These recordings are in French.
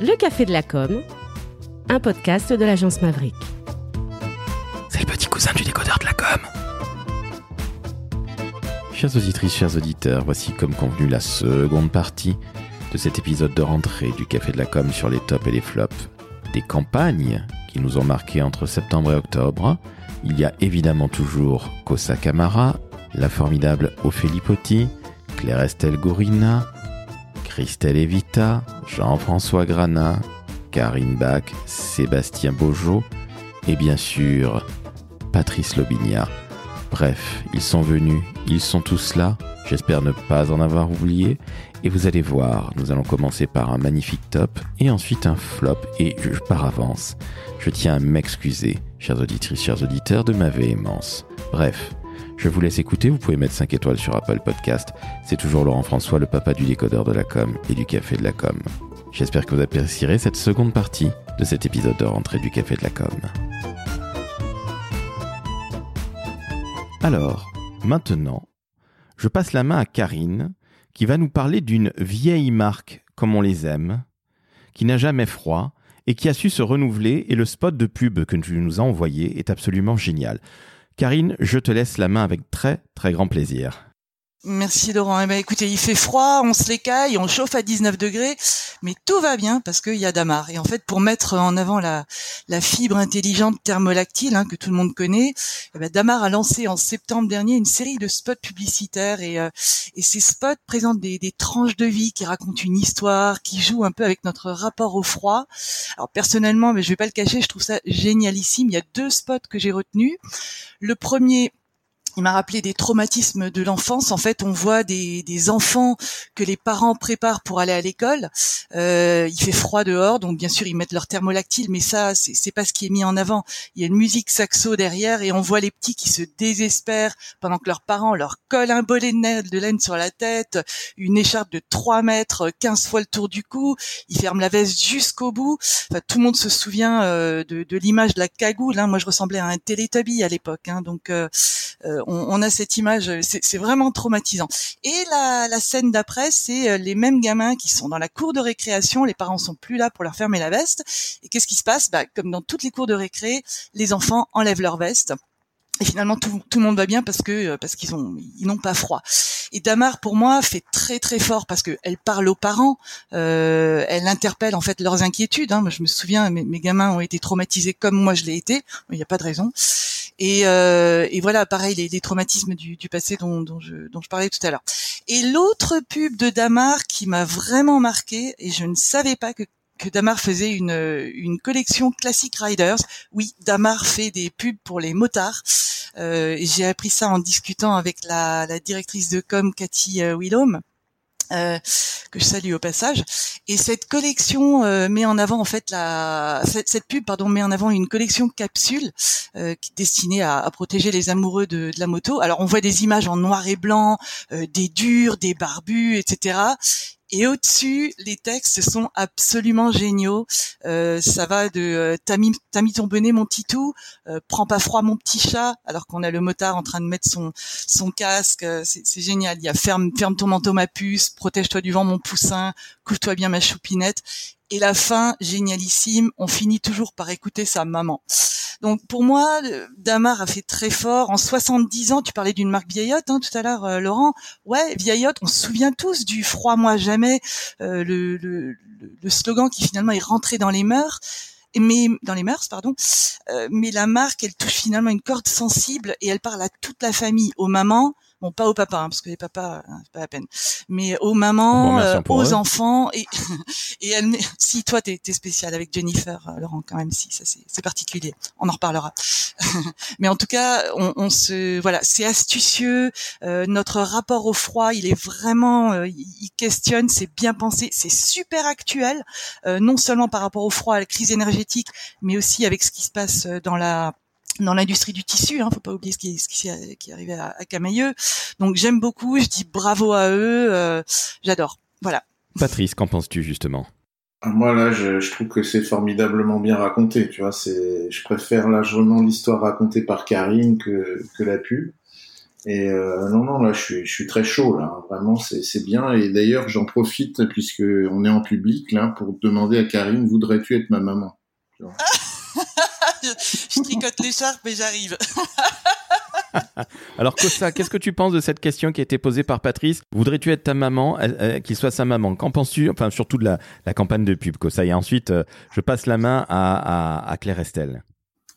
Le Café de la Com, un podcast de l'agence Maverick. C'est le petit cousin du décodeur de la com. Chères auditrices, chers auditeurs, voici comme convenu la seconde partie de cet épisode de rentrée du Café de la Com sur les tops et les flops des campagnes qui nous ont marqués entre septembre et octobre. Il y a évidemment toujours Kosa Kamara, la formidable Ophélie Potti, Claire Estelle Gourina, Christelle Evita, Jean-François Grana, Karine Bach, Sébastien Beaujeau et bien sûr Patrice Lobinia. Bref, ils sont venus, ils sont tous là, j'espère ne pas en avoir oublié, et vous allez voir, nous allons commencer par un magnifique top et ensuite un flop, et je, par avance, je tiens à m'excuser, chers auditrices, chers auditeurs, de ma véhémence. Bref, je vous laisse écouter, vous pouvez mettre 5 étoiles sur Apple Podcast. C'est toujours Laurent François, le papa du décodeur de la com et du café de la com. J'espère que vous apprécierez cette seconde partie de cet épisode de rentrée du café de la com. Alors, maintenant, je passe la main à Karine, qui va nous parler d'une vieille marque comme on les aime, qui n'a jamais froid et qui a su se renouveler et le spot de pub que tu nous as envoyé est absolument génial. Karine, je te laisse la main avec très très grand plaisir. Merci Laurent. Eh ben, écoutez, il fait froid, on se l'écaille, on chauffe à 19 degrés, mais tout va bien parce qu'il y a Damar. Et en fait, pour mettre en avant la, la fibre intelligente thermolactyle hein, que tout le monde connaît, eh ben, Damar a lancé en septembre dernier une série de spots publicitaires et, euh, et ces spots présentent des, des, tranches de vie qui racontent une histoire, qui jouent un peu avec notre rapport au froid. Alors personnellement, mais je vais pas le cacher, je trouve ça génialissime. Il y a deux spots que j'ai retenus. Le premier il m'a rappelé des traumatismes de l'enfance. En fait, on voit des, des, enfants que les parents préparent pour aller à l'école. Euh, il fait froid dehors, donc bien sûr ils mettent leur thermolactyle, mais ça c'est pas ce qui est mis en avant. Il y a une musique saxo derrière et on voit les petits qui se désespèrent pendant que leurs parents leur collent un bolet de laine sur la tête, une écharpe de 3 mètres, 15 fois le tour du cou. Ils ferment la veste jusqu'au bout. Enfin, tout le monde se souvient euh, de, de l'image de la cagoule. Hein. Moi, je ressemblais à un Télétubby à l'époque, hein. donc. Euh, on, a cette image, c'est vraiment traumatisant. Et la, scène d'après, c'est euh, les mêmes gamins qui sont dans la cour de récréation, les parents sont plus là pour leur fermer la veste. Et qu'est-ce qui se passe? Bah, Comme dans toutes les cours de récré, les enfants enlèvent leur veste. Et finalement, tout, le monde va bien parce que euh, parce qu'ils ont ils n'ont pas froid. Et Damar, pour moi, fait très très fort parce que elle parle aux parents, euh, elle interpelle en fait leurs inquiétudes. Hein. Moi, je me souviens, mes, mes gamins ont été traumatisés comme moi je l'ai été. Il n'y a pas de raison. Et, euh, et voilà, pareil, les, les traumatismes du, du passé dont, dont, je, dont je parlais tout à l'heure. Et l'autre pub de Damar qui m'a vraiment marqué, et je ne savais pas que que Damar faisait une, une collection Classic Riders. Oui, Damar fait des pubs pour les motards. Euh, J'ai appris ça en discutant avec la, directrice de com, Cathy euh, Willom. Euh, que je salue au passage. Et cette collection euh, met en avant en fait la cette, pub pardon met en avant une collection capsule euh, destinée à, protéger les amoureux de, de, la moto. Alors on voit des images en noir et blanc, des durs, des barbus, etc. Et au-dessus, les textes sont absolument géniaux. Euh, ça va de euh, t'as mis, ton bonnet, mon titou, euh, prends pas froid, mon petit chat, alors qu'on a le motard en train de mettre son son casque. Euh, c'est génial. Il y a ferme ferme ton manteau, ma puce, protège-toi du vent, mon poussin, couche-toi bien, ma choupinette. Et la fin, génialissime, on finit toujours par écouter sa maman. Donc pour moi, Damar a fait très fort. En 70 ans, tu parlais d'une marque vieillotte hein, tout à l'heure, euh, Laurent. Ouais, vieillotte, on se souvient tous du froid moi jamais, euh, le, le, le, slogan qui finalement est rentré dans les mœurs mais dans les mœurs, pardon. Euh, mais la marque, elle touche finalement une corde sensible et elle parle à toute la famille, aux mamans, Bon, pas au papa, hein, parce que les papas, hein, c'est pas la peine. Mais aux mamans, euh, aux enfants, et et elle, si toi t'es es spécial avec Jennifer, euh, Laurent, quand même, si ça c'est particulier. On en reparlera. Mais en tout cas, on, on se, voilà, c'est astucieux. Euh, notre rapport au froid, il est vraiment, euh, il questionne, c'est bien pensé, c'est super actuel, non seulement par rapport au froid, à la crise énergétique, mais aussi avec ce qui se passe dans la dans l'industrie du tissu, hein, faut pas oublier ce qui, ce qui, qui est arrivé à, à Camailleux. Donc j'aime beaucoup, je dis bravo à eux, euh, j'adore. Voilà. Patrice, qu'en penses-tu justement? Ah, Moi là, je, je trouve que c'est formidablement bien raconté. Tu vois, c'est, je préfère largement l'histoire racontée par Karine que que la pub. Et euh, non, non, là, je suis, je suis très chaud, là. Vraiment, c'est bien. Et d'ailleurs, j'en profite, puisque on est en public, là, pour demander à Karine, voudrais-tu être ma maman? Je tricote l'écharpe et j'arrive. Alors Costa, qu'est-ce que tu penses de cette question qui a été posée par Patrice? Voudrais-tu être ta maman, qu'il soit sa maman? Qu'en penses-tu? Enfin, surtout de la, campagne de pub, Costa. Et ensuite, euh, je passe la main à, Claire Estelle.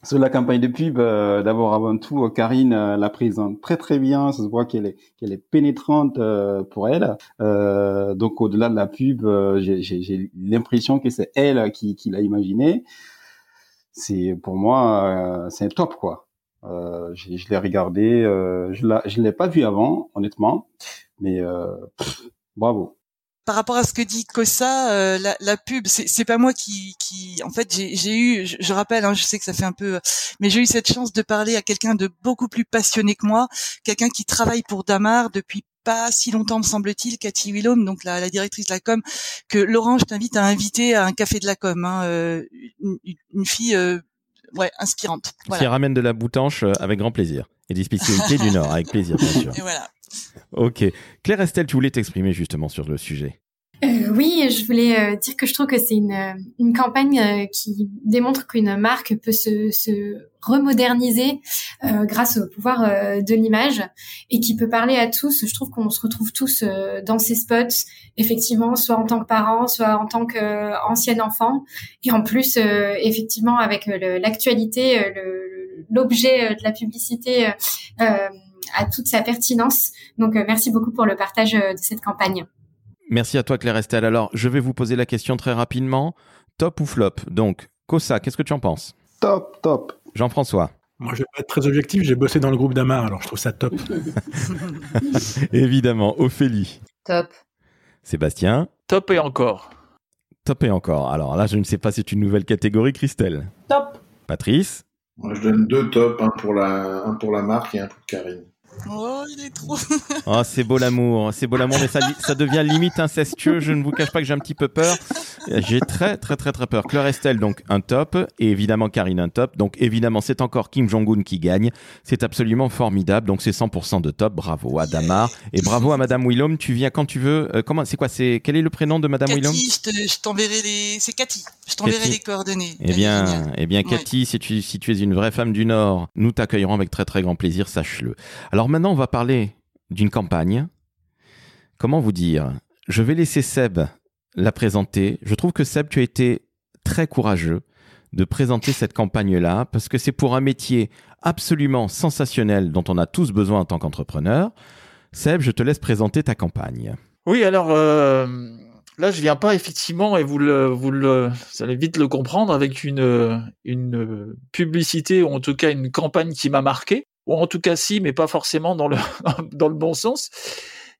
Sur la campagne de pub, euh, d'abord avant tout, Karine euh, la présente très très bien. Ça se voit qu'elle est qu'elle est pénétrante pour elle. donc au-delà de la pub, j'ai l'impression que c'est elle qui, qui l'a imaginé. C'est pour moi, c'est un top quoi. Euh, je l'ai regardé, euh, je ne l'ai pas vu avant, honnêtement, mais euh, bravo par rapport à ce que dit Kossa, euh, la, la, pub, c'est pas moi qui, qui, en fait, j'ai eu, je, rappelle, hein, je sais que ça fait un peu, mais j'ai eu cette chance de parler à quelqu'un de beaucoup plus passionné que moi, quelqu'un qui travaille pour Damar depuis pas si longtemps, me semble-t-il, Cathy Willom, donc la, la, directrice de la com, que Laurent, je t'invite à inviter à un café de la com, hein, une, une, fille ouais, inspirante. Qui ramène de la boutanche euh, avec grand plaisir. Et des spécialités du Nord, avec plaisir, bien sûr. Et voilà. Ok. Claire Estelle, tu voulais t'exprimer justement sur le sujet. Euh, oui, je voulais euh, dire que je trouve que c'est une, euh, une campagne euh, qui démontre qu'une marque peut se, se remoderniser grâce au pouvoir de l'image et qui peut parler à tous. Je trouve qu'on se retrouve tous dans ces spots, effectivement, soit en tant que parents, soit en tant qu'ancien enfant. Et en plus, effectivement, avec l'actualité, l'objet de la publicité a toute sa pertinence. Donc, merci beaucoup pour le partage de cette campagne. Merci à toi Claire Estelle. Alors, je vais vous poser la question très rapidement. Top ou flop? Donc, Kossa, qu'est-ce que tu en penses? Top, top. Jean-François Moi, je vais pas être très objectif, j'ai bossé dans le groupe d'Amar, alors je trouve ça top. Évidemment. Ophélie Top. Sébastien Top et encore. Top et encore. Alors là, je ne sais pas si c'est une nouvelle catégorie, Christelle. Top. Patrice Moi, je donne deux tops, un pour la, un pour la marque et un pour Karine. Oh, il est trop. oh, c'est beau l'amour, c'est beau l'amour, mais ça, ça devient limite incestueux. Je ne vous cache pas que j'ai un petit peu peur. J'ai très, très, très, très peur. Claire Estelle, donc un top, et évidemment Karine, un top. Donc évidemment, c'est encore Kim Jong-un qui gagne. C'est absolument formidable. Donc c'est 100% de top. Bravo à Damar et bravo à Madame Willom. Tu viens quand tu veux. Euh, comment, c'est quoi, c'est quel est le prénom de Madame Willom Je t'enverrai les. C'est Cathy. Je t'enverrai les coordonnées. Eh bien, eh bien, Cathy, si tu, si tu es une vraie femme du Nord, nous t'accueillerons avec très, très grand plaisir. Sache-le. Alors alors maintenant, on va parler d'une campagne. Comment vous dire? Je vais laisser Seb la présenter. Je trouve que Seb, tu as été très courageux de présenter cette campagne-là parce que c'est pour un métier absolument sensationnel dont on a tous besoin en tant qu'entrepreneur. Seb, je te laisse présenter ta campagne. Oui, alors euh, là, je viens pas effectivement, et vous le, vous le, allez vite le comprendre, avec une, une publicité ou en tout cas une campagne qui m'a marqué ou en tout cas si, mais pas forcément dans le dans le bon sens.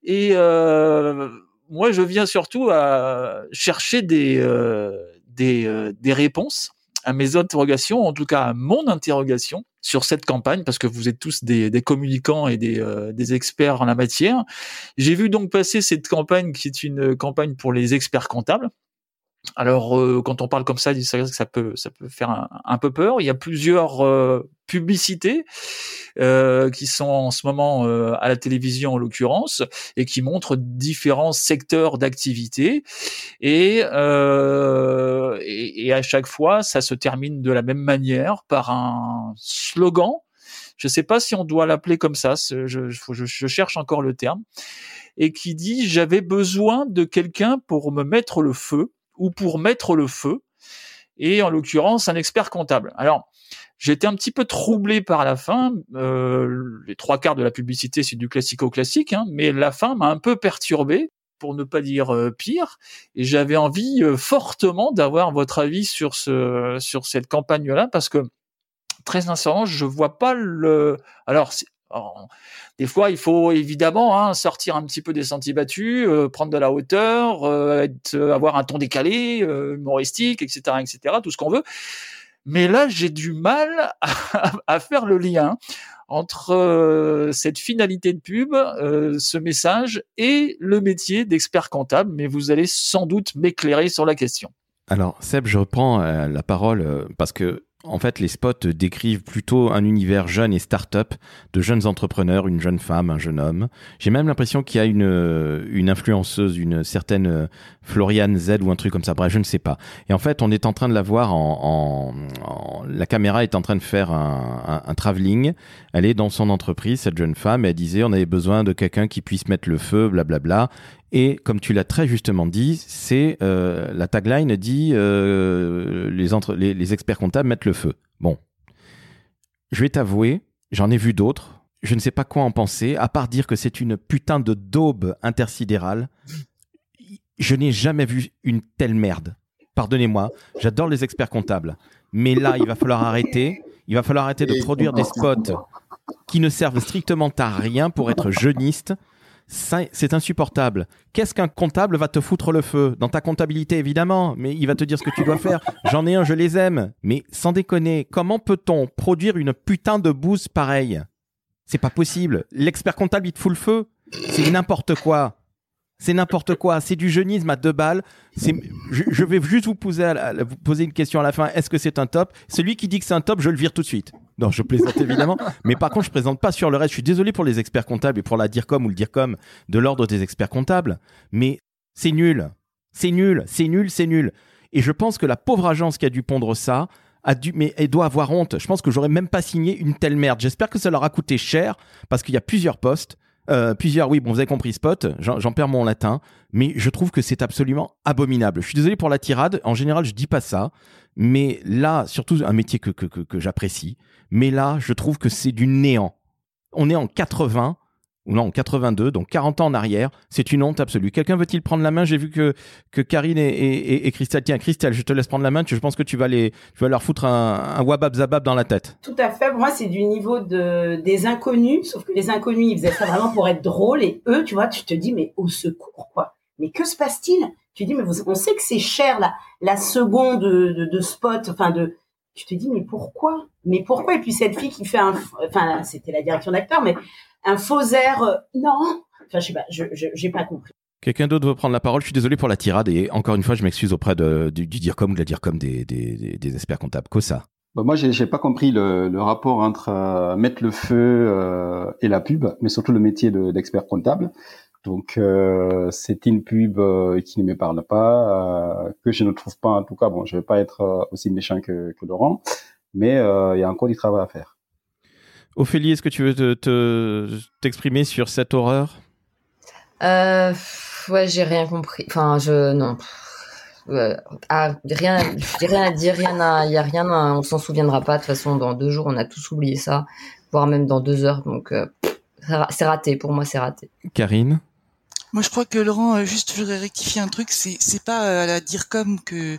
Et euh, moi, je viens surtout à chercher des euh, des, euh, des réponses à mes interrogations, en tout cas à mon interrogation sur cette campagne, parce que vous êtes tous des, des communicants et des, des experts en la matière. J'ai vu donc passer cette campagne qui est une campagne pour les experts comptables. Alors, euh, quand on parle comme ça, ça peut, ça peut faire un, peu peur. Il y a plusieurs euh, publicités euh, qui sont en ce moment à la télévision en l'occurrence et qui montrent différents secteurs d'activité. Et, à chaque fois, ça se termine de la même manière par un slogan. Je ne sais pas si on doit l'appeler comme ça. Je cherche encore le terme. Et qui dit j'avais besoin de quelqu'un pour me mettre le feu ou pour mettre le feu, et en l'occurrence un expert comptable. Alors, j'étais un petit peu troublé par la fin. Euh, les trois quarts de la publicité, c'est du classico-classique, hein, mais la fin m'a un peu perturbé, pour ne pas dire euh, pire. Et j'avais envie euh, fortement d'avoir votre avis sur ce sur cette campagne-là, parce que très sincèrement, je vois pas le. Alors, des fois, il faut évidemment hein, sortir un petit peu des sentiers battus, euh, prendre de la hauteur, euh, euh, avoir un ton décalé, humoristique, etc., etc., tout ce qu'on veut. Mais là, j'ai du mal à, faire le lien entre cette finalité de pub, ce message et le métier d'expert comptable. Mais vous allez sans doute m'éclairer sur la question. Alors, Seb, je reprends la parole parce que en fait, les spots décrivent plutôt un univers jeune et start-up de jeunes entrepreneurs, une jeune femme, un jeune homme. J'ai même l'impression qu'il y a une, une influenceuse, une certaine euh, Floriane Z ou un truc comme ça. Bref, je ne sais pas. Et en fait, on est en train de la voir en, la caméra est en train de faire un, un, un travelling. Elle est dans son entreprise, cette jeune femme. Et elle disait, on avait besoin de quelqu'un qui puisse mettre le feu, blablabla. Et comme tu l'as très justement dit, c'est euh, la tagline dit euh, les, entre, les, les experts comptables mettent le feu. Bon, je vais t'avouer, j'en ai vu d'autres. Je ne sais pas quoi en penser, à part dire que c'est une putain de daube intersidérale. Je n'ai jamais vu une telle merde. Pardonnez-moi, j'adore les experts comptables. Mais là, il va falloir arrêter. Il va falloir arrêter de produire des spots qui ne servent strictement à rien pour être jeunistes. C'est insupportable. Qu'est-ce qu'un comptable va te foutre le feu? Dans ta comptabilité, évidemment, mais il va te dire ce que tu dois faire. J'en ai un, je les aime. Mais sans déconner, comment peut-on produire une putain de bouse pareille? C'est pas possible. L'expert comptable, il te fout le feu. C'est n'importe quoi. C'est n'importe quoi. C'est du jeunisme à deux balles. Je, vais juste vous poser une question à la fin. Est-ce que c'est un top? Celui qui dit que c'est un top, je le vire tout de suite. Non, je plaisante évidemment. Mais par contre, je présente pas sur le reste. Je suis désolé pour les experts comptables et pour la DIRCOM ou le DIRCOM de l'ordre des experts comptables. Mais c'est nul. C'est nul. C'est nul. C'est nul. Et je pense que la pauvre agence qui a dû pondre ça a dû, mais elle doit avoir honte. Je pense que j'aurais même pas signé une telle merde. J'espère que ça leur a coûté cher parce qu'il y a plusieurs postes. Euh, plusieurs, oui, bon, vous avez compris, spot, j'en perds mon latin, mais je trouve que c'est absolument abominable. Je suis désolé pour la tirade, en général, je dis pas ça, mais là, surtout un métier que, j'apprécie, mais là, je trouve que c'est du néant. On est en 80, ou non, en 82, donc 40 ans en arrière, c'est une honte absolue. Quelqu'un veut-il prendre la main? J'ai vu que, Karine et, et, Christelle, tiens, Christelle, je te laisse prendre la main, je pense que tu vas, les, tu vas leur foutre un, wabab zabab dans la tête. Tout à fait. Moi, c'est du niveau de des inconnus, sauf que les inconnus, ils faisaient ça vraiment pour être drôles, et eux, tu vois, tu te dis, mais au secours, quoi. Mais que se passe-t-il? Tu dis, mais vous- on sait que c'est cher, la, la seconde de, de, de spot, enfin de. Tu te dis, mais pourquoi? Mais pourquoi? Et puis cette fille qui fait un, enfin, c'était la direction d'acteur, mais un faux air, euh, non. Enfin, je sais pas, je, je- j'ai pas compris. Quelqu'un d'autre veut prendre la parole? Je suis désolé pour la tirade et encore une fois, je m'excuse auprès de, du, du DIRCOM ou de la DIRCOM des, des, des, des experts comptables. Cosa. Bah, moi, j'ai j'ai pas compris le, le rapport entre euh, mettre le feu euh, et la pub, mais surtout le métier de- d'expert comptable. Donc, euh, c'est une pub euh, qui ne me parle pas, euh, que je ne trouve pas, en tout cas, bon, je vais pas être euh, aussi méchant que, que Laurent, mais euh, il y a encore du travail à faire. Ophélie, est-ce que tu veux te- te- t'exprimer sur cette horreur? Euh, ouais, j'ai rien compris. Enfin, je non. Euh, ah, rien, rien à dire, rien à, y a rien à, on s'en souviendra pas. De toute façon, dans deux jours, on a tous oublié ça, voire même dans deux heures. Donc, euh, c'est raté. Pour moi, c'est raté. Karine? Moi, je crois que Laurent, euh, juste, je voudrais rectifier un truc. C'est, c'est pas euh, à la DIRCOM que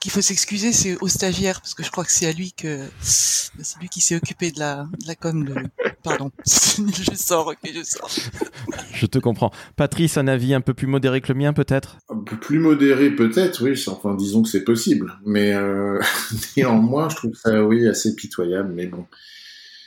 qu'il faut s'excuser, c'est au stagiaire, parce que je crois que c'est à lui que c'est lui qui s'est occupé de la de la com. De... Pardon, je sors, ok, je sors. Je te comprends. Patrice, un avis un peu plus modéré que le mien, peut-être? Un peu plus modéré peut-être, oui. Enfin, disons que c'est possible. Mais euh, néanmoins, je trouve ça, oui, assez pitoyable. Mais bon,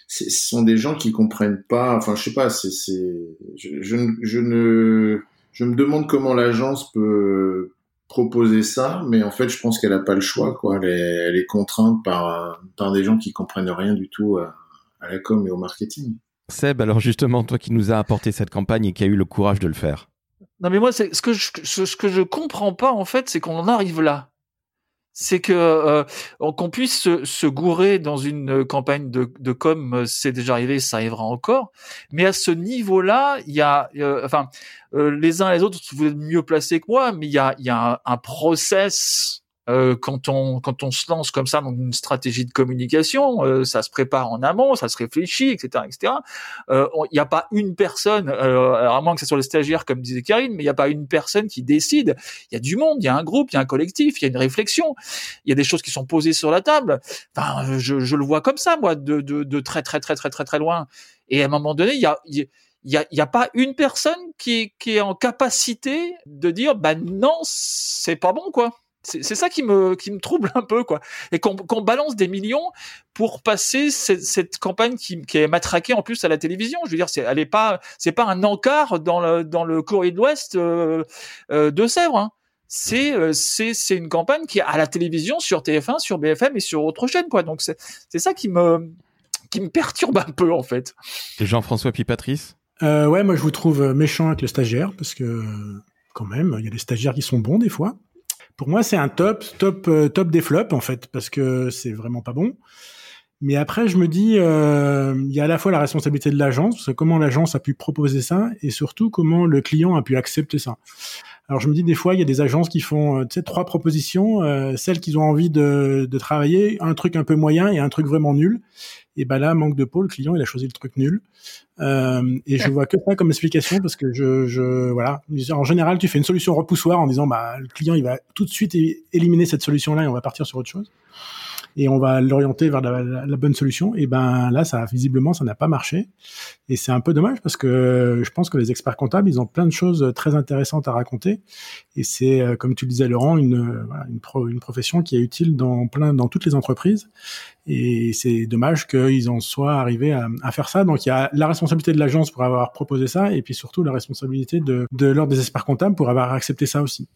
ce sont des gens qui comprennent pas. Enfin, je sais pas. C'est, c'est, je, je, ne- je ne, je me demande comment l'agence peut proposer ça, mais en fait, je pense qu'elle a pas le choix, quoi. Elle est, elle est contrainte par par des gens qui comprennent rien du tout à, à la com et au marketing. Seb, alors justement, toi qui nous as apporté cette campagne et qui a eu le courage de le faire. Non, mais moi, c'est ce que je, ce, ce que je comprends pas en fait, c'est qu'on en arrive là. C'est que euh, qu'on puisse se, se gourer dans une campagne de, de com, euh, c'est déjà arrivé, ça arrivera encore. Mais à ce niveau-là, il y a, euh, enfin, euh, les uns et les autres, vous êtes mieux placés que moi, mais il y a, il y a un, un process. Euh, quand on quand on se lance comme ça dans une stratégie de communication, euh, ça se prépare en amont, ça se réfléchit, etc., etc. Euh, Il n'y a pas une personne, euh, alors à moins que ce soit le stagiaire comme disait Karine, mais il n'y a pas une personne qui décide. Il y a du monde, il y a un groupe, il y a un collectif, il y a une réflexion, il y a des choses qui sont posées sur la table. Enfin, je, je le vois comme ça, moi, de, de, de très très très très très très loin. Et à un moment donné, il y a y a, il y a pas une personne qui est, qui est en capacité de dire bah non c'est pas bon quoi c'est ça qui me qui me trouble un peu quoi et qu'on balance des millions pour passer cette, cette campagne qui, qui est matraquée en plus à la télévision je veux dire c'est elle est pas c'est pas un encart dans le dans le courrier de l'Ouest euh, euh, de Sèvres hein. c'est euh, c'est une campagne qui est à la télévision, sur TF1, sur BFM et sur autre chaîne quoi. Donc c'est ça qui me qui me perturbe un peu en fait. Et Jean-François puis Patrice? Euh, Ouais, moi je vous trouve méchant avec le stagiaire parce que quand même, il y a des stagiaires qui sont bons des fois. Pour moi, c'est un top, top, euh, top des flops en fait parce que c'est vraiment pas bon. Mais après, je me dis, euh, il y a à la fois la responsabilité de l'agence, comment l'agence a pu proposer ça, et surtout comment le client a pu accepter ça. Alors je me dis des fois, il y a des agences qui font euh, trois propositions, celles qu'ils ont envie de, travailler, un truc un peu moyen et un truc vraiment nul. Et ben là, manque de peau, le client il a choisi le truc nul. Euh, et je vois que ça comme explication parce que je, je voilà, en général tu fais une solution repoussoir en disant bah le client il va tout de suite éliminer cette solution là et on va partir sur autre chose et on va l'orienter vers la, bonne solution. Et ben là, ça visiblement, ça n'a pas marché. Et c'est un peu dommage parce que je pense que les experts comptables, ils ont plein de choses très intéressantes à raconter. Et c'est, euh, comme tu le disais, Laurent, une, une, une profession qui est utile dans plein, dans toutes les entreprises. Et c'est dommage qu'ils en soient arrivés à, à, faire ça. Donc il y a la responsabilité de l'agence pour avoir proposé ça, et puis surtout la responsabilité de, de l'ordre des experts comptables pour avoir accepté ça aussi.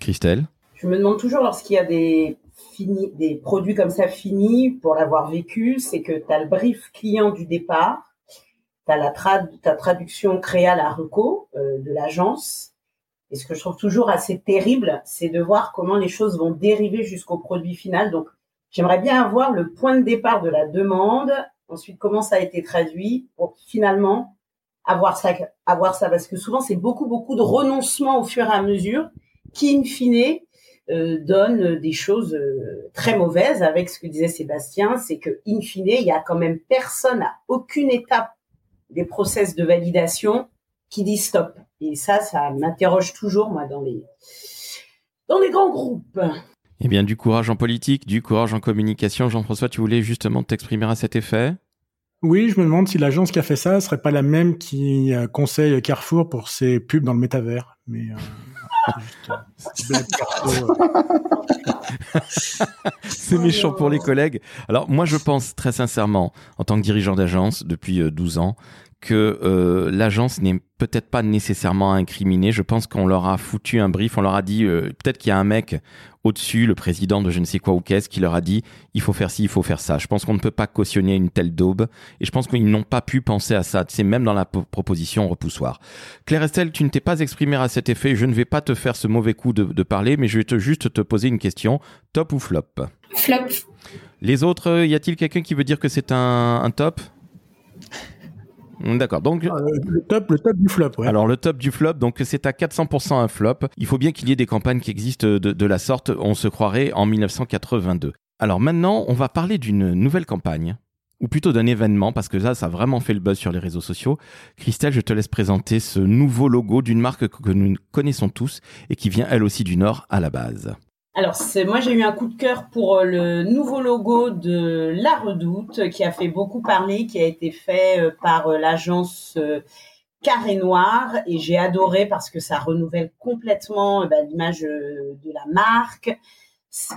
Christelle? Je me demande toujours lorsqu'il y a des des produits comme ça finis, pour l'avoir vécu, c'est que tu as le brief client du départ, tu as la ta traduction créa la reco euh, de l'agence. Et ce que je trouve toujours assez terrible, c'est de voir comment les choses vont dériver jusqu'au produit final. Donc, j'aimerais bien avoir le point de départ de la demande, ensuite comment ça a été traduit pour finalement avoir ça, avoir ça, parce que souvent c'est beaucoup beaucoup de renoncement au fur et à mesure qui, in fine, euh, donne des choses euh, très mauvaises avec ce que disait Sébastien, c'est que in fine, il y a quand même personne à aucune étape des process de validation qui dit stop. Et ça, ça m'interroge toujours moi dans les dans les grands groupes. Eh bien, du courage en politique, du courage en communication. Jean-François, tu voulais justement t'exprimer à cet effet? Oui, je me demande si l'agence qui a fait ça serait pas la même qui euh, conseille Carrefour pour ses pubs dans le métavers. Mais c'est méchant pour les collègues. Alors moi je pense très sincèrement, en tant que dirigeant d'agence depuis 12 euh, ans, que euh, l'agence n'est peut-être pas nécessairement incriminée. Je pense qu'on leur a foutu un brief, on leur a dit euh, peut-être qu'il y a un mec au-dessus, le président de je ne sais quoi ou qu'est-ce, qui leur a dit il faut faire ci, il faut faire ça. Je pense qu'on ne peut pas cautionner une telle daube et je pense qu'ils n'ont pas pu penser à ça. C'est même dans la proposition repoussoir. Claire Estelle, tu ne t'es pas exprimée à cet effet. Je ne vais pas te faire ce mauvais coup de, parler, mais je vais te, juste te poser une question. Top ou flop? Flop. Les autres, y a-t-il quelqu'un qui veut dire que c'est un, un top? D'accord. Donc ah, le top, le top du flop. Ouais. Alors le top du flop, donc c'est à 400% un flop. Il faut bien qu'il y ait des campagnes qui existent de, de la sorte. On se croirait en 1982. Alors maintenant, on va parler d'une nouvelle campagne ou plutôt d'un événement, parce que là, ça a vraiment fait le buzz sur les réseaux sociaux. Christelle, je te laisse présenter ce nouveau logo d'une marque que nous connaissons tous et qui vient elle aussi du Nord à la base. Alors, c'est, moi, j'ai eu un coup de cœur pour euh, le nouveau logo de La Redoute, qui a fait beaucoup parler, qui a été fait euh, par euh, l'agence Carré Noir, et j'ai adoré parce que ça renouvelle complètement bah, l'image de la marque.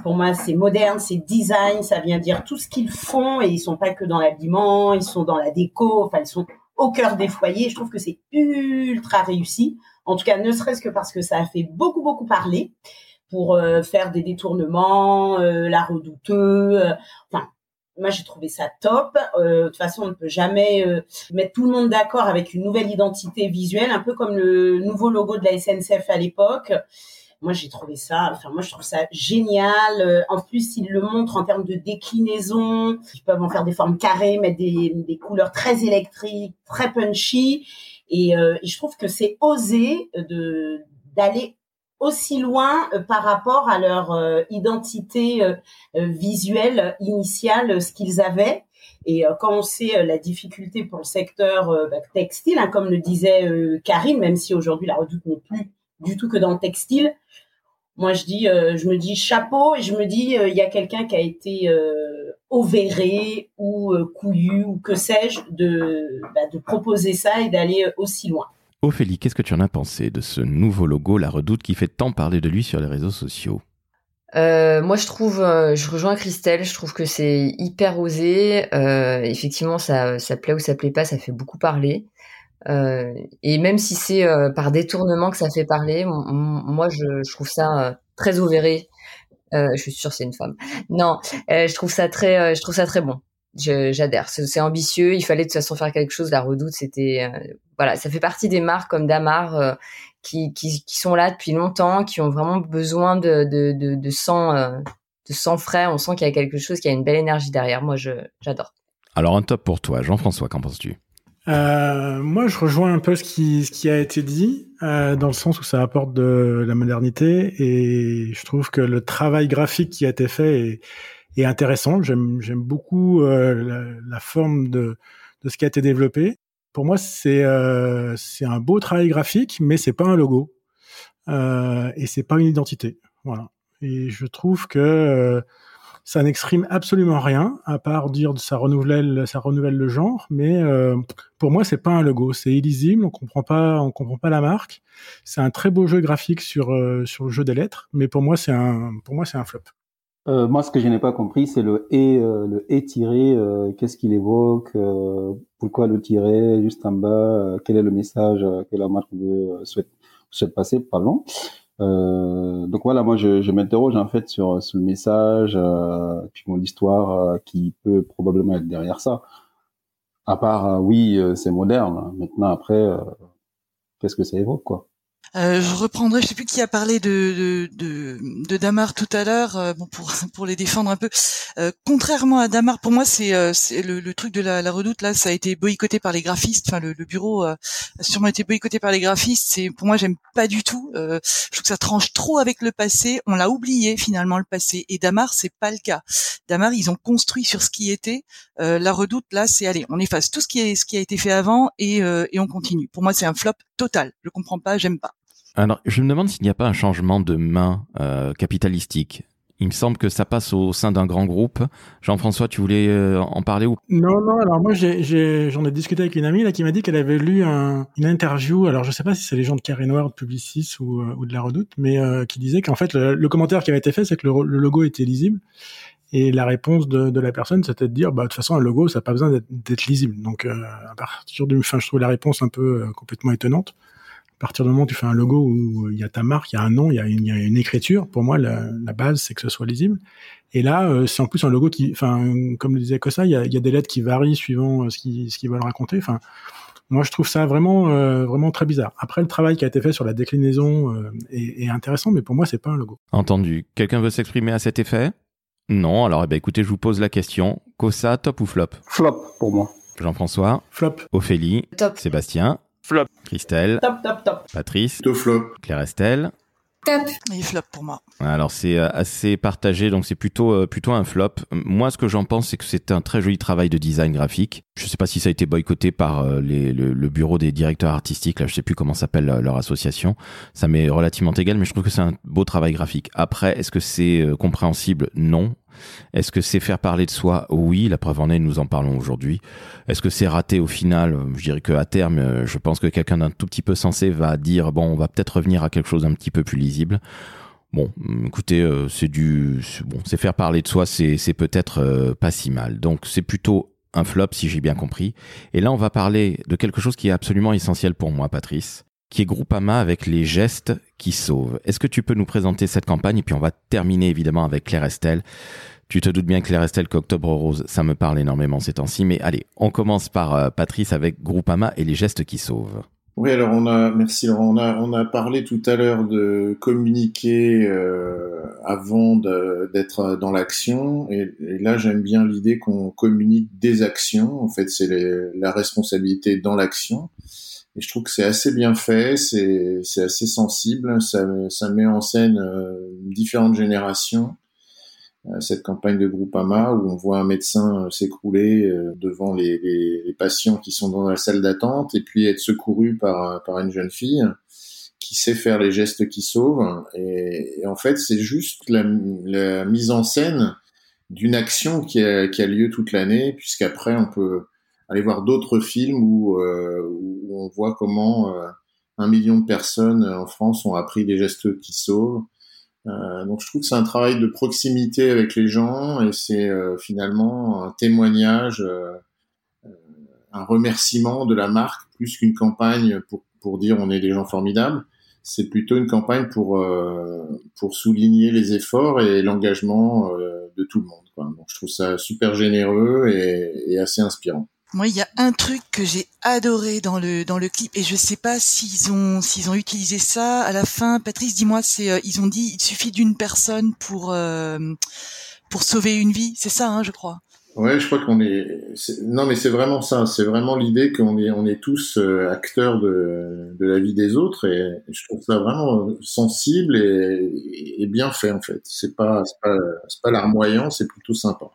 Pour moi, c'est moderne, c'est design, ça vient dire tout ce qu'ils font, et ils sont pas que dans l'habillement, ils sont dans la déco, enfin, ils sont au cœur des foyers. Je trouve que c'est ultra réussi. En tout cas, ne serait-ce que parce que ça a fait beaucoup, beaucoup parler pour euh, faire des détournements, euh, la redouteux. Euh, enfin, moi j'ai trouvé ça top. de toute façon, on ne peut jamais mettre tout le monde d'accord avec une nouvelle identité visuelle, un peu comme le nouveau logo de la SNCF à l'époque. Moi, j'ai trouvé ça, enfin, moi, je trouve ça génial. En plus, ils le montrent en termes de déclinaison. Ils peuvent en faire des formes carrées, mettre des, des couleurs très électriques, très punchy. Et, et je trouve que c'est osé de d'aller aussi loin euh, par rapport à leur euh, identité euh, visuelle initiale, ce qu'ils avaient. Et quand on sait la difficulté pour le secteur bah, textile, hein, comme le disait Karine, même si aujourd'hui la redoute n'est plus du tout que dans le textile, moi je dis, je me dis chapeau et je me dis il y a quelqu'un qui a été ovéré ou couillu ou que sais-je de, bah, de proposer ça et d'aller aussi loin. Ophélie, qu'est-ce que tu en as pensé de ce nouveau logo, la redoute, qui fait tant parler de lui sur les réseaux sociaux? Euh, moi, je trouve, euh, je rejoins Christelle. Je trouve que c'est hyper osé. Euh, effectivement, ça, ça plaît ou ça plaît pas, ça fait beaucoup parler. Et même si c'est par détournement que ça fait parler, moi je, trouve ça très ovéré. je suis sûre c'est une femme. Non, je trouve ça très bon. J'adhère. C'est ambitieux. Il fallait de toute façon faire quelque chose. La Redoute, c'était voilà, ça fait partie des marques comme Damar qui, qui, qui, sont là depuis longtemps, qui ont vraiment besoin de, de, de, de sang, de sang frais. On sent qu'il y a quelque chose, qu'il y a une belle énergie derrière. Moi, j'adore. Alors un top pour toi, Jean-François. Qu'en penses-tu? Euh, moi, je rejoins un peu ce qui, ce qui a été dit, euh, dans le sens où ça apporte de la modernité, et je trouve que le travail graphique qui a été fait est, est intéressant. J'aime, beaucoup euh, la, forme de, ce qui a été développé. Pour moi, c'est, euh, c'est un beau travail graphique, mais c'est pas un logo, euh, et c'est pas une identité. Voilà. Et je trouve que ça n'exprime absolument rien, à part dire que ça renouvelle, ça renouvelle le genre. Mais pour moi, c'est pas un logo, c'est illisible, on comprend pas, on comprend pas la marque. C'est un très beau jeu graphique sur le jeu des lettres, mais pour moi, c'est un flop. Euh, moi, ce que je n'ai pas compris, c'est le et, euh, le et tiré. Euh, qu'est-ce qu'il évoque Pourquoi le tirer juste en bas Quel est le message que la marque veut, souhaite, passer Pardon. Donc voilà, moi je, m'interroge en fait sur, sur le message, puis bon, l'histoire qui peut probablement être derrière ça. À part, oui, c'est moderne. Maintenant après, qu'est-ce que ça évoque quoi? Euh, je reprendrai, je sais plus qui a parlé de, de, de, de Damar tout à l'heure, euh, bon pour pour les défendre un peu. Euh, contrairement à Damar, pour moi c'est euh, c'est le, le, truc de la, la, redoute là, ça a été boycotté par les graphistes. Enfin le, le bureau a sûrement été boycotté par les graphistes. C'est pour moi j'aime pas du tout. je trouve que ça tranche trop avec le passé. On l'a oublié finalement le passé. Et Damar c'est pas le cas. Damar ils ont construit sur ce qui était. la redoute là c'est allez on efface tout ce qui est ce qui a été fait avant et et on continue. Pour moi c'est un flop total. Je comprends pas, j'aime pas. Alors, je me demande s'il n'y a pas un changement de main euh, capitalistique. Il me semble que ça passe au sein d'un grand groupe. Jean-François, tu voulais euh, en parler ou? Non, non. Alors moi, j'en ai, discuté avec une amie là qui m'a dit qu'elle avait lu un, une interview. Alors je sais pas si c'est les gens de Carré Noir, de Publicis ou, euh, ou de la Redoute, mais euh, qui disait qu'en fait le, commentaire qui avait été fait, c'est que le, le, logo était lisible. Et la réponse de, la personne, c'était de dire, bah de toute façon, un logo, ça n'a pas besoin d'être lisible. Donc à partir du, enfin, je trouve la réponse un peu complètement étonnante à partir du moment où tu fais un logo où il y a ta marque, il y a un nom, il y a une, écriture, pour moi, la, base, c'est que ce soit lisible. Et là, euh, c'est en plus un logo qui, enfin, comme le disait Kossa, il y a, des lettres qui varient suivant euh, ce qu'ils ce veulent raconter. Enfin, moi, je trouve ça vraiment, euh, vraiment très bizarre. Après, le travail qui a été fait sur la déclinaison est, est, intéressant, mais pour moi, c'est pas un logo. Entendu. Quelqu'un veut s'exprimer à cet effet? Non. Alors, eh ben, écoutez, je vous pose la question. Kossa, top ou flop? Flop pour moi. Jean-François? Flop. Ophélie? Top. Sébastien? Flop. Christelle? Top, top, top. Patrice? Deux flop. Claire Estelle? Top. Et flop pour moi. Alors c'est euh, assez partagé, donc c'est plutôt euh, plutôt un flop. Moi, ce que j'en pense, c'est que c'est un très joli travail de design graphique. Je sais pas si ça a été boycotté par euh, les, le, le, bureau des directeurs artistiques. Là, je sais plus comment s'appelle leur association. Ça m'est relativement égal, mais je trouve que c'est un beau travail graphique. Après, est-ce que c'est compréhensible? Non. Est-ce que c'est faire parler de soi? Oui, la preuve en est, nous en parlons aujourd'hui. Est-ce que c'est raté au final? Je dirais que à terme, euh, je pense que quelqu'un d'un tout petit peu sensé va dire bon, on va peut-être revenir à quelque chose d'un petit peu plus lisible. Bon, mm, écoutez, euh, c'est du bon, c'est faire parler de soi, c'est peut-être euh, pas si mal. Donc c'est plutôt un flop si j'ai bien compris. Et là, on va parler de quelque chose qui est absolument essentiel pour moi, Patrice qui est Groupama avec les gestes qui sauvent. Est-ce que tu peux nous présenter cette campagne? Et puis on va terminer évidemment avec Claire Estelle. Tu te doutes bien Claire Estelle qu'Octobre Rose, ça me parle énormément ces temps-ci, mais allez, on commence par euh, Patrice avec Groupama et les gestes qui sauvent. Oui, alors on a, merci Laurent, on a, parlé tout à l'heure de communiquer euh, avant d'être dans l'action, et, là j'aime bien l'idée qu'on communique des actions. En fait, c'est la responsabilité dans l'action. Et je trouve que c'est assez bien fait, c'est assez sensible, ça, ça met en scène euh, différentes générations. Euh, cette campagne de Groupama où on voit un médecin euh, s'écrouler devant les, les, les, patients qui sont dans la salle d'attente et puis être secouru par, par une jeune fille qui sait faire les gestes qui sauvent. Et, en fait, c'est juste la, la, mise en scène d'une action qui a, qui a lieu toute l'année, puisqu'après on peut aller voir d'autres films où, euh, où, on voit comment euh, un million de personnes en France ont appris des gestes qui sauvent. Euh, donc je trouve que c'est un travail de proximité avec les gens et c'est finalement un témoignage un remerciement de la marque plus qu'une campagne pour pour dire on est des gens formidables. C'est plutôt une campagne pour euh, pour souligner les efforts et l'engagement euh, de tout le monde. Quoi. Donc, je trouve ça super généreux et, et assez inspirant. Moi, il y a un truc que j'ai adoré dans le dans le clip et je sais pas s'ils ont s'ils ont utilisé ça à la fin. Patrice, dis-moi, c'est euh, ils ont dit il suffit d'une personne pour euh, pour sauver une vie, c'est ça, hein, je crois. Ouais, je crois qu'on est... Non, mais c'est vraiment ça. C'est vraiment l'idée qu'on est, on est tous euh, acteurs de, de la vie des autres, et je trouve ça vraiment sensible et, et bien fait en fait. C'est pas, c'est pas, c'est pas larmoyant, c'est plutôt sympa.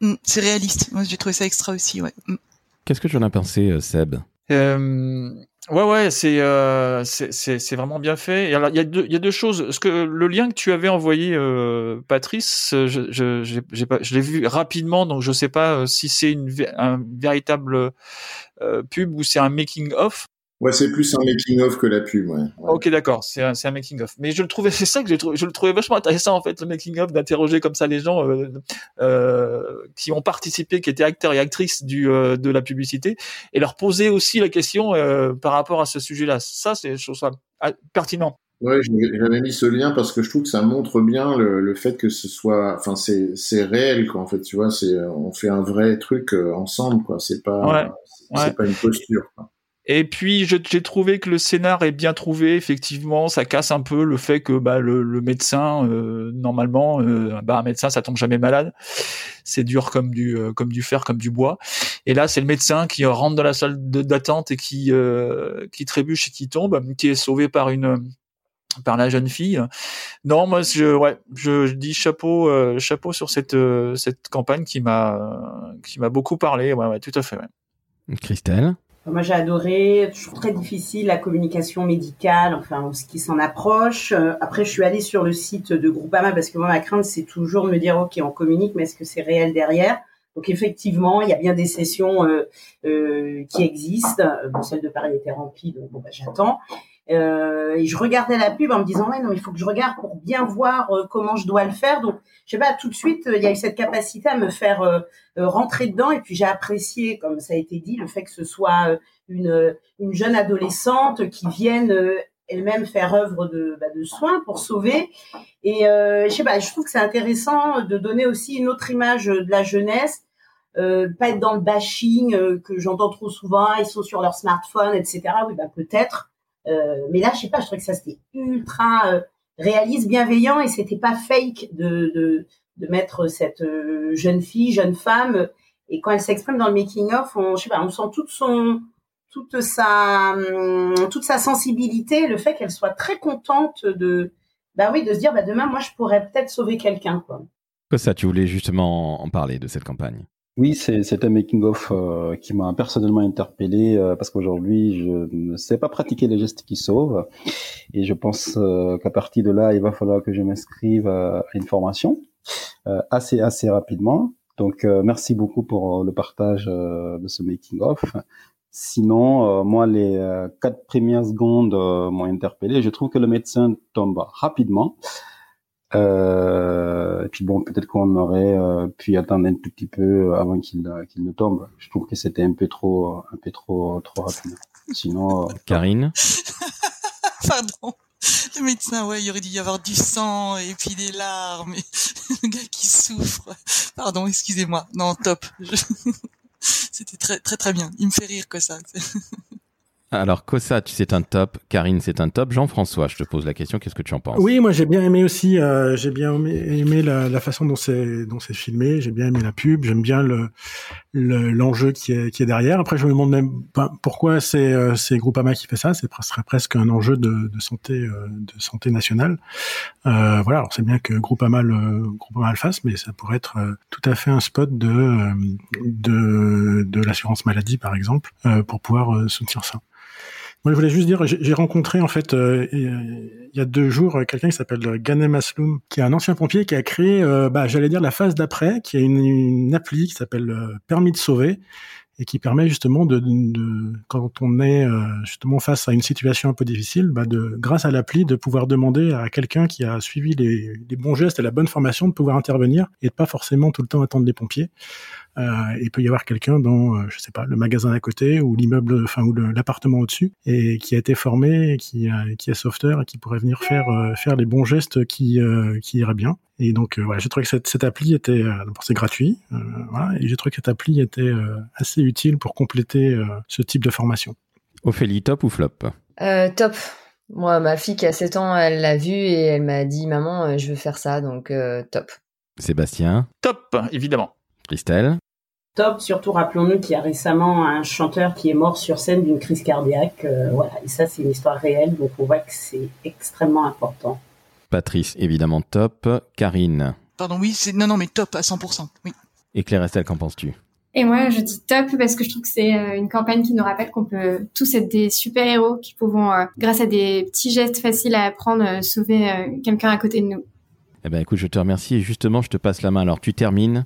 Mm, c'est réaliste. Moi, j'ai trouvé ça extra aussi. Ouais. Mm. Qu'est-ce que tu en as pensé, euh, Seb? Euh, ouais, ouais, c'est euh, c'est c'est vraiment bien fait. Et alors, il y a deux il y a deux choses. Ce que le lien que tu avais envoyé, euh, Patrice, je je j'ai j'ai pas je l'ai vu rapidement, donc je sais pas si c'est une un véritable euh, pub ou c'est un making of. Ouais, c'est plus un making of que la pub. Ouais. Ouais. Ok, d'accord, c'est un, un making of. Mais je le trouvais, c'est ça que j'ai trouvé, je le trouvais vachement intéressant en fait, le making of, d'interroger comme ça les gens euh, euh, qui ont participé, qui étaient acteurs et actrices du euh, de la publicité, et leur poser aussi la question par rapport à ce sujet-là. Ça, c'est je trouve ça ah, pertinent. Ouais, j'avais mis ce lien parce que je trouve que ça montre bien le, le fait que ce soit, enfin, c'est, c'est réel quoi. En fait, tu vois, c'est, on fait un vrai truc ensemble quoi. C'est pas, Ouais, c'est ouais. pas une posture. Quoi. Et puis j'ai trouvé que le scénar est bien trouvé. Effectivement, ça casse un peu le fait que bah, le, le médecin, euh, normalement, euh, bah, un médecin, ça tombe jamais malade. C'est dur comme du euh, comme du fer, comme du bois. Et là, c'est le médecin qui rentre dans la salle d'attente et qui euh, qui trébuche et qui tombe, qui est sauvé par une par la jeune fille. Non, moi, je, ouais, je, je dis chapeau, euh, chapeau sur cette euh, cette campagne qui m'a qui m'a beaucoup parlé. Ouais, ouais, tout à fait. Ouais. Christelle? Moi, j'ai adoré. Toujours très difficile la communication médicale, enfin, ce qui s'en approche. Euh, Après, je suis allée sur le site de Groupama parce que moi, ma crainte, c'est toujours de me dire, OK, on communique, mais est-ce que c'est réel derrière? Donc, effectivement, il y a bien des sessions euh, euh, qui existent. Euh, Bon, celle de Paris était remplie, donc bon, bah, j'attends. Euh, et je regardais la pub en me disant, ouais, non, il faut que je regarde pour bien voir euh, comment je dois le faire. Donc, je sais pas, tout de suite, euh, il y a eu cette capacité à me faire euh, euh, rentrer dedans. Et puis, j'ai apprécié, comme ça a été dit, le fait que ce soit une, une jeune adolescente qui vienne elle-même faire œuvre de, bah, de soins pour sauver. Et je sais pas, je trouve que c'est intéressant de donner aussi une autre image de la jeunesse, pas être dans le bashing que j'entends trop souvent. Ils sont sur leur smartphone, etc. Oui, bah peut-être. Euh, mais là, je sais pas, je trouvais que ça c'était ultra euh, réaliste, bienveillant et c'était pas fake de, de, mettre cette euh, jeune fille, jeune femme. Et quand elle s'exprime dans le making of, on, je sais pas, on sent toute son, toute sa, hum, toute sa sensibilité, le fait qu'elle soit très contente de, bah oui, de se dire, bah demain, moi, je pourrais peut-être sauver quelqu'un, quoi. Que ça, tu voulais justement en parler de cette campagne Oui, c'est un making-of euh, qui m'a personnellement interpellé euh, parce qu'aujourd'hui, je ne sais pas pratiquer les gestes qui sauvent. Et je pense euh, qu'à partir de là, il va falloir que je m'inscrive à une formation euh, assez, assez rapidement. Donc, euh, merci beaucoup pour euh, le partage euh, de ce making-of. Sinon, euh, moi, les euh, quatre premières secondes euh, m'ont interpellé. Je trouve que le médecin tombe rapidement. Euh, et puis bon, peut-être qu'on aurait euh, pu attendre un tout petit peu avant qu'il euh, qu'il ne tombe. Je trouve que c'était un peu trop, un peu trop, trop rapide. Sinon, euh, Karine? Pardon. Le médecin, ouais, il aurait dû y avoir du sang et puis des larmes. Et le gars qui souffre. Pardon, excusez-moi. Non, top. Je- C'était très, très, très bien. Il me fait rire que ça. Alors, Kossa, tu c'est un top. Karine, c'est un top. Jean-François, je te pose la question. Qu'est-ce que tu en penses? Oui, moi j'ai bien aimé aussi. euh, j'ai bien aimé, la, la façon dont c'est filmé. J'ai bien aimé la pub. J'aime bien le le- l'enjeu qui est qui est derrière. Après, je me demande même pourquoi c'est euh, Groupama qui fait ça. C'est ce serait presque un enjeu de, de santé euh, de santé nationale. Euh, voilà. Alors c'est bien que Groupama le Groupama le fasse, mais ça pourrait être euh, tout à fait un spot de euh, de de l'assurance maladie par exemple pour pouvoir soutenir ça. Moi, je voulais juste dire, j'ai rencontré en fait euh, il y a deux jours quelqu'un qui s'appelle Ghanem Asloum, qui est un ancien pompier qui a créé, euh, bah, j'allais dire la phase d'après, qui a une, une appli qui s'appelle euh, Permis de sauver et qui permet justement de, de quand on est euh, justement face à une situation un peu difficile, bah de grâce à l'appli de pouvoir demander à quelqu'un qui a suivi les, les bons gestes et la bonne formation de pouvoir intervenir et de pas forcément tout le temps attendre les pompiers. Euh, il peut y avoir quelqu'un dans, euh, je sais pas, le magasin à côté ou l'immeuble, enfin ou l'appartement au-dessus, et qui a été formé, et qui a, qui est sauveteur et qui pourrait venir faire euh, faire les bons gestes qui euh, qui iraient bien. Et donc euh, voilà, j'ai trouvé que cette, cette appli était, euh, c'est gratuit, euh, voilà, et j'ai trouvé que cette appli était euh, assez utile pour compléter euh, ce type de formation. Ophélie, top ou flop? Euh, top. Moi, ma fille qui a 7 ans, elle l'a vu et elle m'a dit Maman, je veux faire ça, donc euh, top. Sébastien? Top, évidemment. Christelle? Top, surtout rappelons-nous qu'il y a récemment un chanteur qui est mort sur scène d'une crise cardiaque. euh, voilà, et ça c'est une histoire réelle, donc on voit que c'est extrêmement important. Patrice, évidemment top. Karine Pardon, oui, c'est non, non, mais top à 100%. Oui. et Claire Estelle, qu'en penses-tu? Et moi, je dis top parce que je trouve que c'est euh, une campagne qui nous rappelle qu'on peut tous être des super-héros qui pouvons, euh, grâce à des petits gestes faciles à apprendre, sauver euh, quelqu'un à côté de nous. Eh ben écoute, je te remercie et justement, je te passe la main. Alors, tu termines.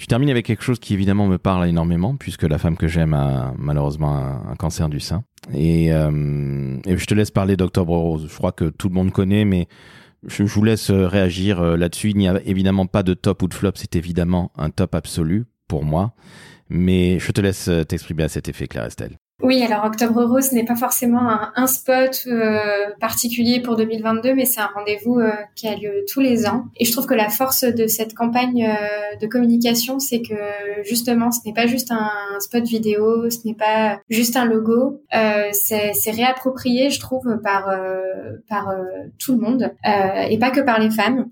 Tu termines avec quelque chose qui évidemment me parle énormément, puisque la femme que j'aime a malheureusement un, cancer du sein. Et, euh, je te laisse parler d'Octobre Rose. Je crois que tout le monde connaît, mais je, je vous laisse euh, réagir euh, là-dessus. Il n'y a évidemment pas de top ou de flop. C'est évidemment un top absolu pour moi. Mais je te laisse euh, t'exprimer à cet effet, Claire Estelle. Oui, alors Octobre Rose n'est pas forcément un, un spot euh, particulier pour 2022, mais c'est un rendez-vous euh, qui a lieu tous les ans. Et je trouve que la force de cette campagne euh, de communication, c'est que justement, ce n'est pas juste un, spot vidéo, ce n'est pas juste un logo, euh, c'est réapproprié, je trouve, par euh, par euh, tout le monde et pas que par les femmes.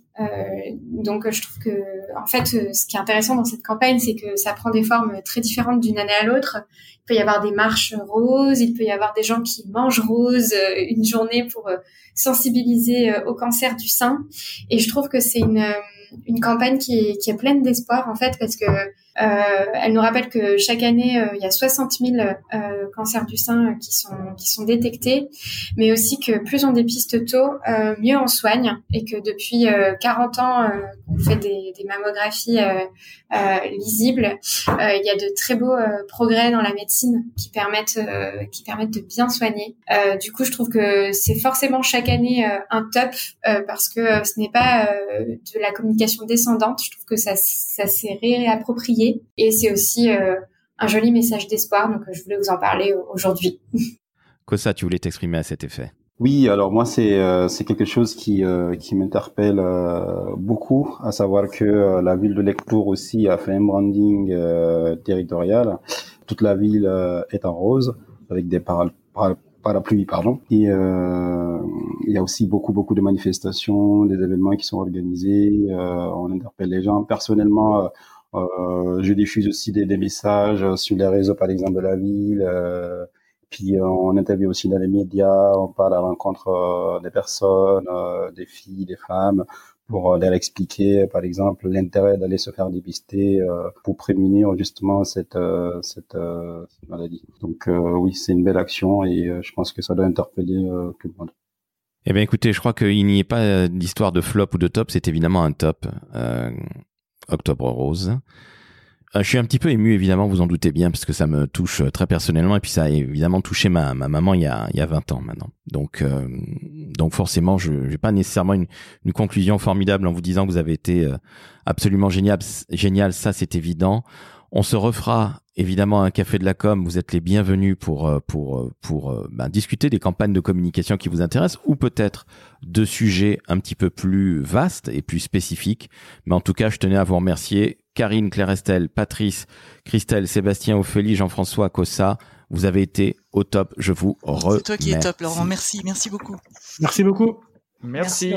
Donc je trouve que en fait, ce qui est intéressant dans cette campagne, c'est que ça prend des formes très différentes d'une année à l'autre. Il peut y avoir des marches roses, il peut y avoir des gens qui mangent rose euh, une journée pour euh, sensibiliser euh, au cancer du sein. Et je trouve que c'est une, une campagne qui est, qui est pleine d'espoir en fait parce que elle nous rappelle que chaque année euh, il y a 60 000 euh, cancers du sein qui sont qui sont détectés, mais aussi que plus on dépiste tôt, euh, mieux on soigne et que depuis euh, 40 ans euh, on fait des, des mammographies euh, euh, lisibles, euh, il y a de très beaux euh, progrès dans la médecine qui permettent euh, qui permettent de bien soigner. Euh, du coup, je trouve que c'est forcément chaque année euh, un top euh, parce que euh, ce n'est pas euh, de la communication descendante. Je trouve que ça ça s'est réapproprié et c'est aussi euh, un joli message d'espoir. Donc, je voulais vous en parler aujourd'hui. Kosa, tu voulais t'exprimer à cet effet? Oui, alors moi c'est euh, c'est quelque chose qui euh, qui m'interpelle euh, beaucoup, à savoir que euh, la ville de Lectour aussi a fait un branding euh, territorial. Toute la ville euh, est en rose avec des para- para- parapluies, pardon. Et euh, il y a aussi beaucoup beaucoup de manifestations, des événements qui sont organisés. euh, on interpelle les gens. Personnellement, je diffuse aussi des, des messages sur les réseaux, par exemple de la ville. euh, puis euh, on interviewe aussi dans les médias, on parle à la rencontre euh, des personnes, euh, des filles, des femmes, pour euh, leur expliquer, par exemple, l'intérêt d'aller se faire dépister euh, pour prémunir justement cette euh, cette, euh, cette maladie. Donc euh, oui, c'est une belle action et euh, je pense que ça doit interpeller euh, tout le monde. Eh bien, écoutez, je crois qu'il n'y ait pas euh, d'histoire de flop ou de top, c'est évidemment un top. Octobre Rose. Euh, je suis un petit peu ému, évidemment, vous en doutez bien, parce que ça me touche euh, très personnellement, et puis ça a évidemment touché ma, ma maman il y, a, il y a 20 ans maintenant. Donc, euh, donc forcément, je n'ai pas nécessairement une, une conclusion formidable en vous disant que vous avez été euh, absolument génial, génial, ça c'est évident. On se refera évidemment un café de la com. Vous êtes les bienvenus pour euh, pour euh, pour euh, ben, discuter des campagnes de communication qui vous intéressent ou peut-être de sujets un petit peu plus vastes et plus spécifiques. Mais en tout cas, je tenais à vous remercier Karine, Claire Estelle, Patrice, Christelle, Sébastien, Ophélie, Jean-François, Cossa. Vous avez été au top. Je vous remercie. C'est toi qui es top, Laurent. Merci, merci beaucoup. Merci beaucoup. Merci.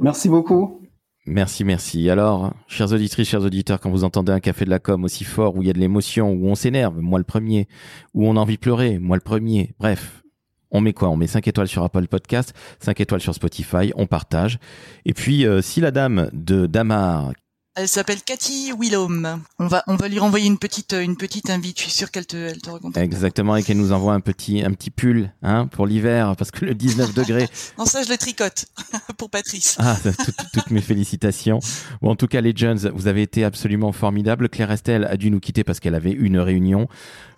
Merci beaucoup. Merci, merci. Alors, chers auditrices, chers auditeurs, quand vous entendez un café de la com aussi fort, où il y a de l'émotion, où on s'énerve, moi le premier, où on a envie de pleurer, moi le premier, bref, on met quoi? On met 5 étoiles sur Apple Podcast, 5 étoiles sur Spotify, on partage. Et puis, euh, si la dame de Damar, Elle s'appelle Cathy Willom. On va, on va lui renvoyer une petite, une petite invite. Je suis sûr qu'elle te, elle te recontacte. exactement, et qu'elle nous envoie un petit, un petit pull, hein, pour l'hiver, parce que le 19 degrés, Non, ça, je le tricote pour Patrice. Ah, toutes, toutes mes félicitations. Bon, en tout cas, les Jones, vous avez été absolument formidables. Claire Estelle a dû nous quitter parce qu'elle avait une réunion.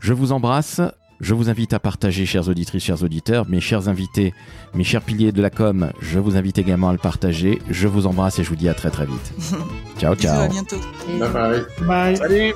Je vous embrasse. Je vous invite à partager, chers auditrices, chers auditeurs, mes chers invités, mes chers piliers de la com. Je vous invite également à le partager. Je vous embrasse et je vous dis à très très vite. ciao, ciao. à bientôt. Bye bye. Bye. Salut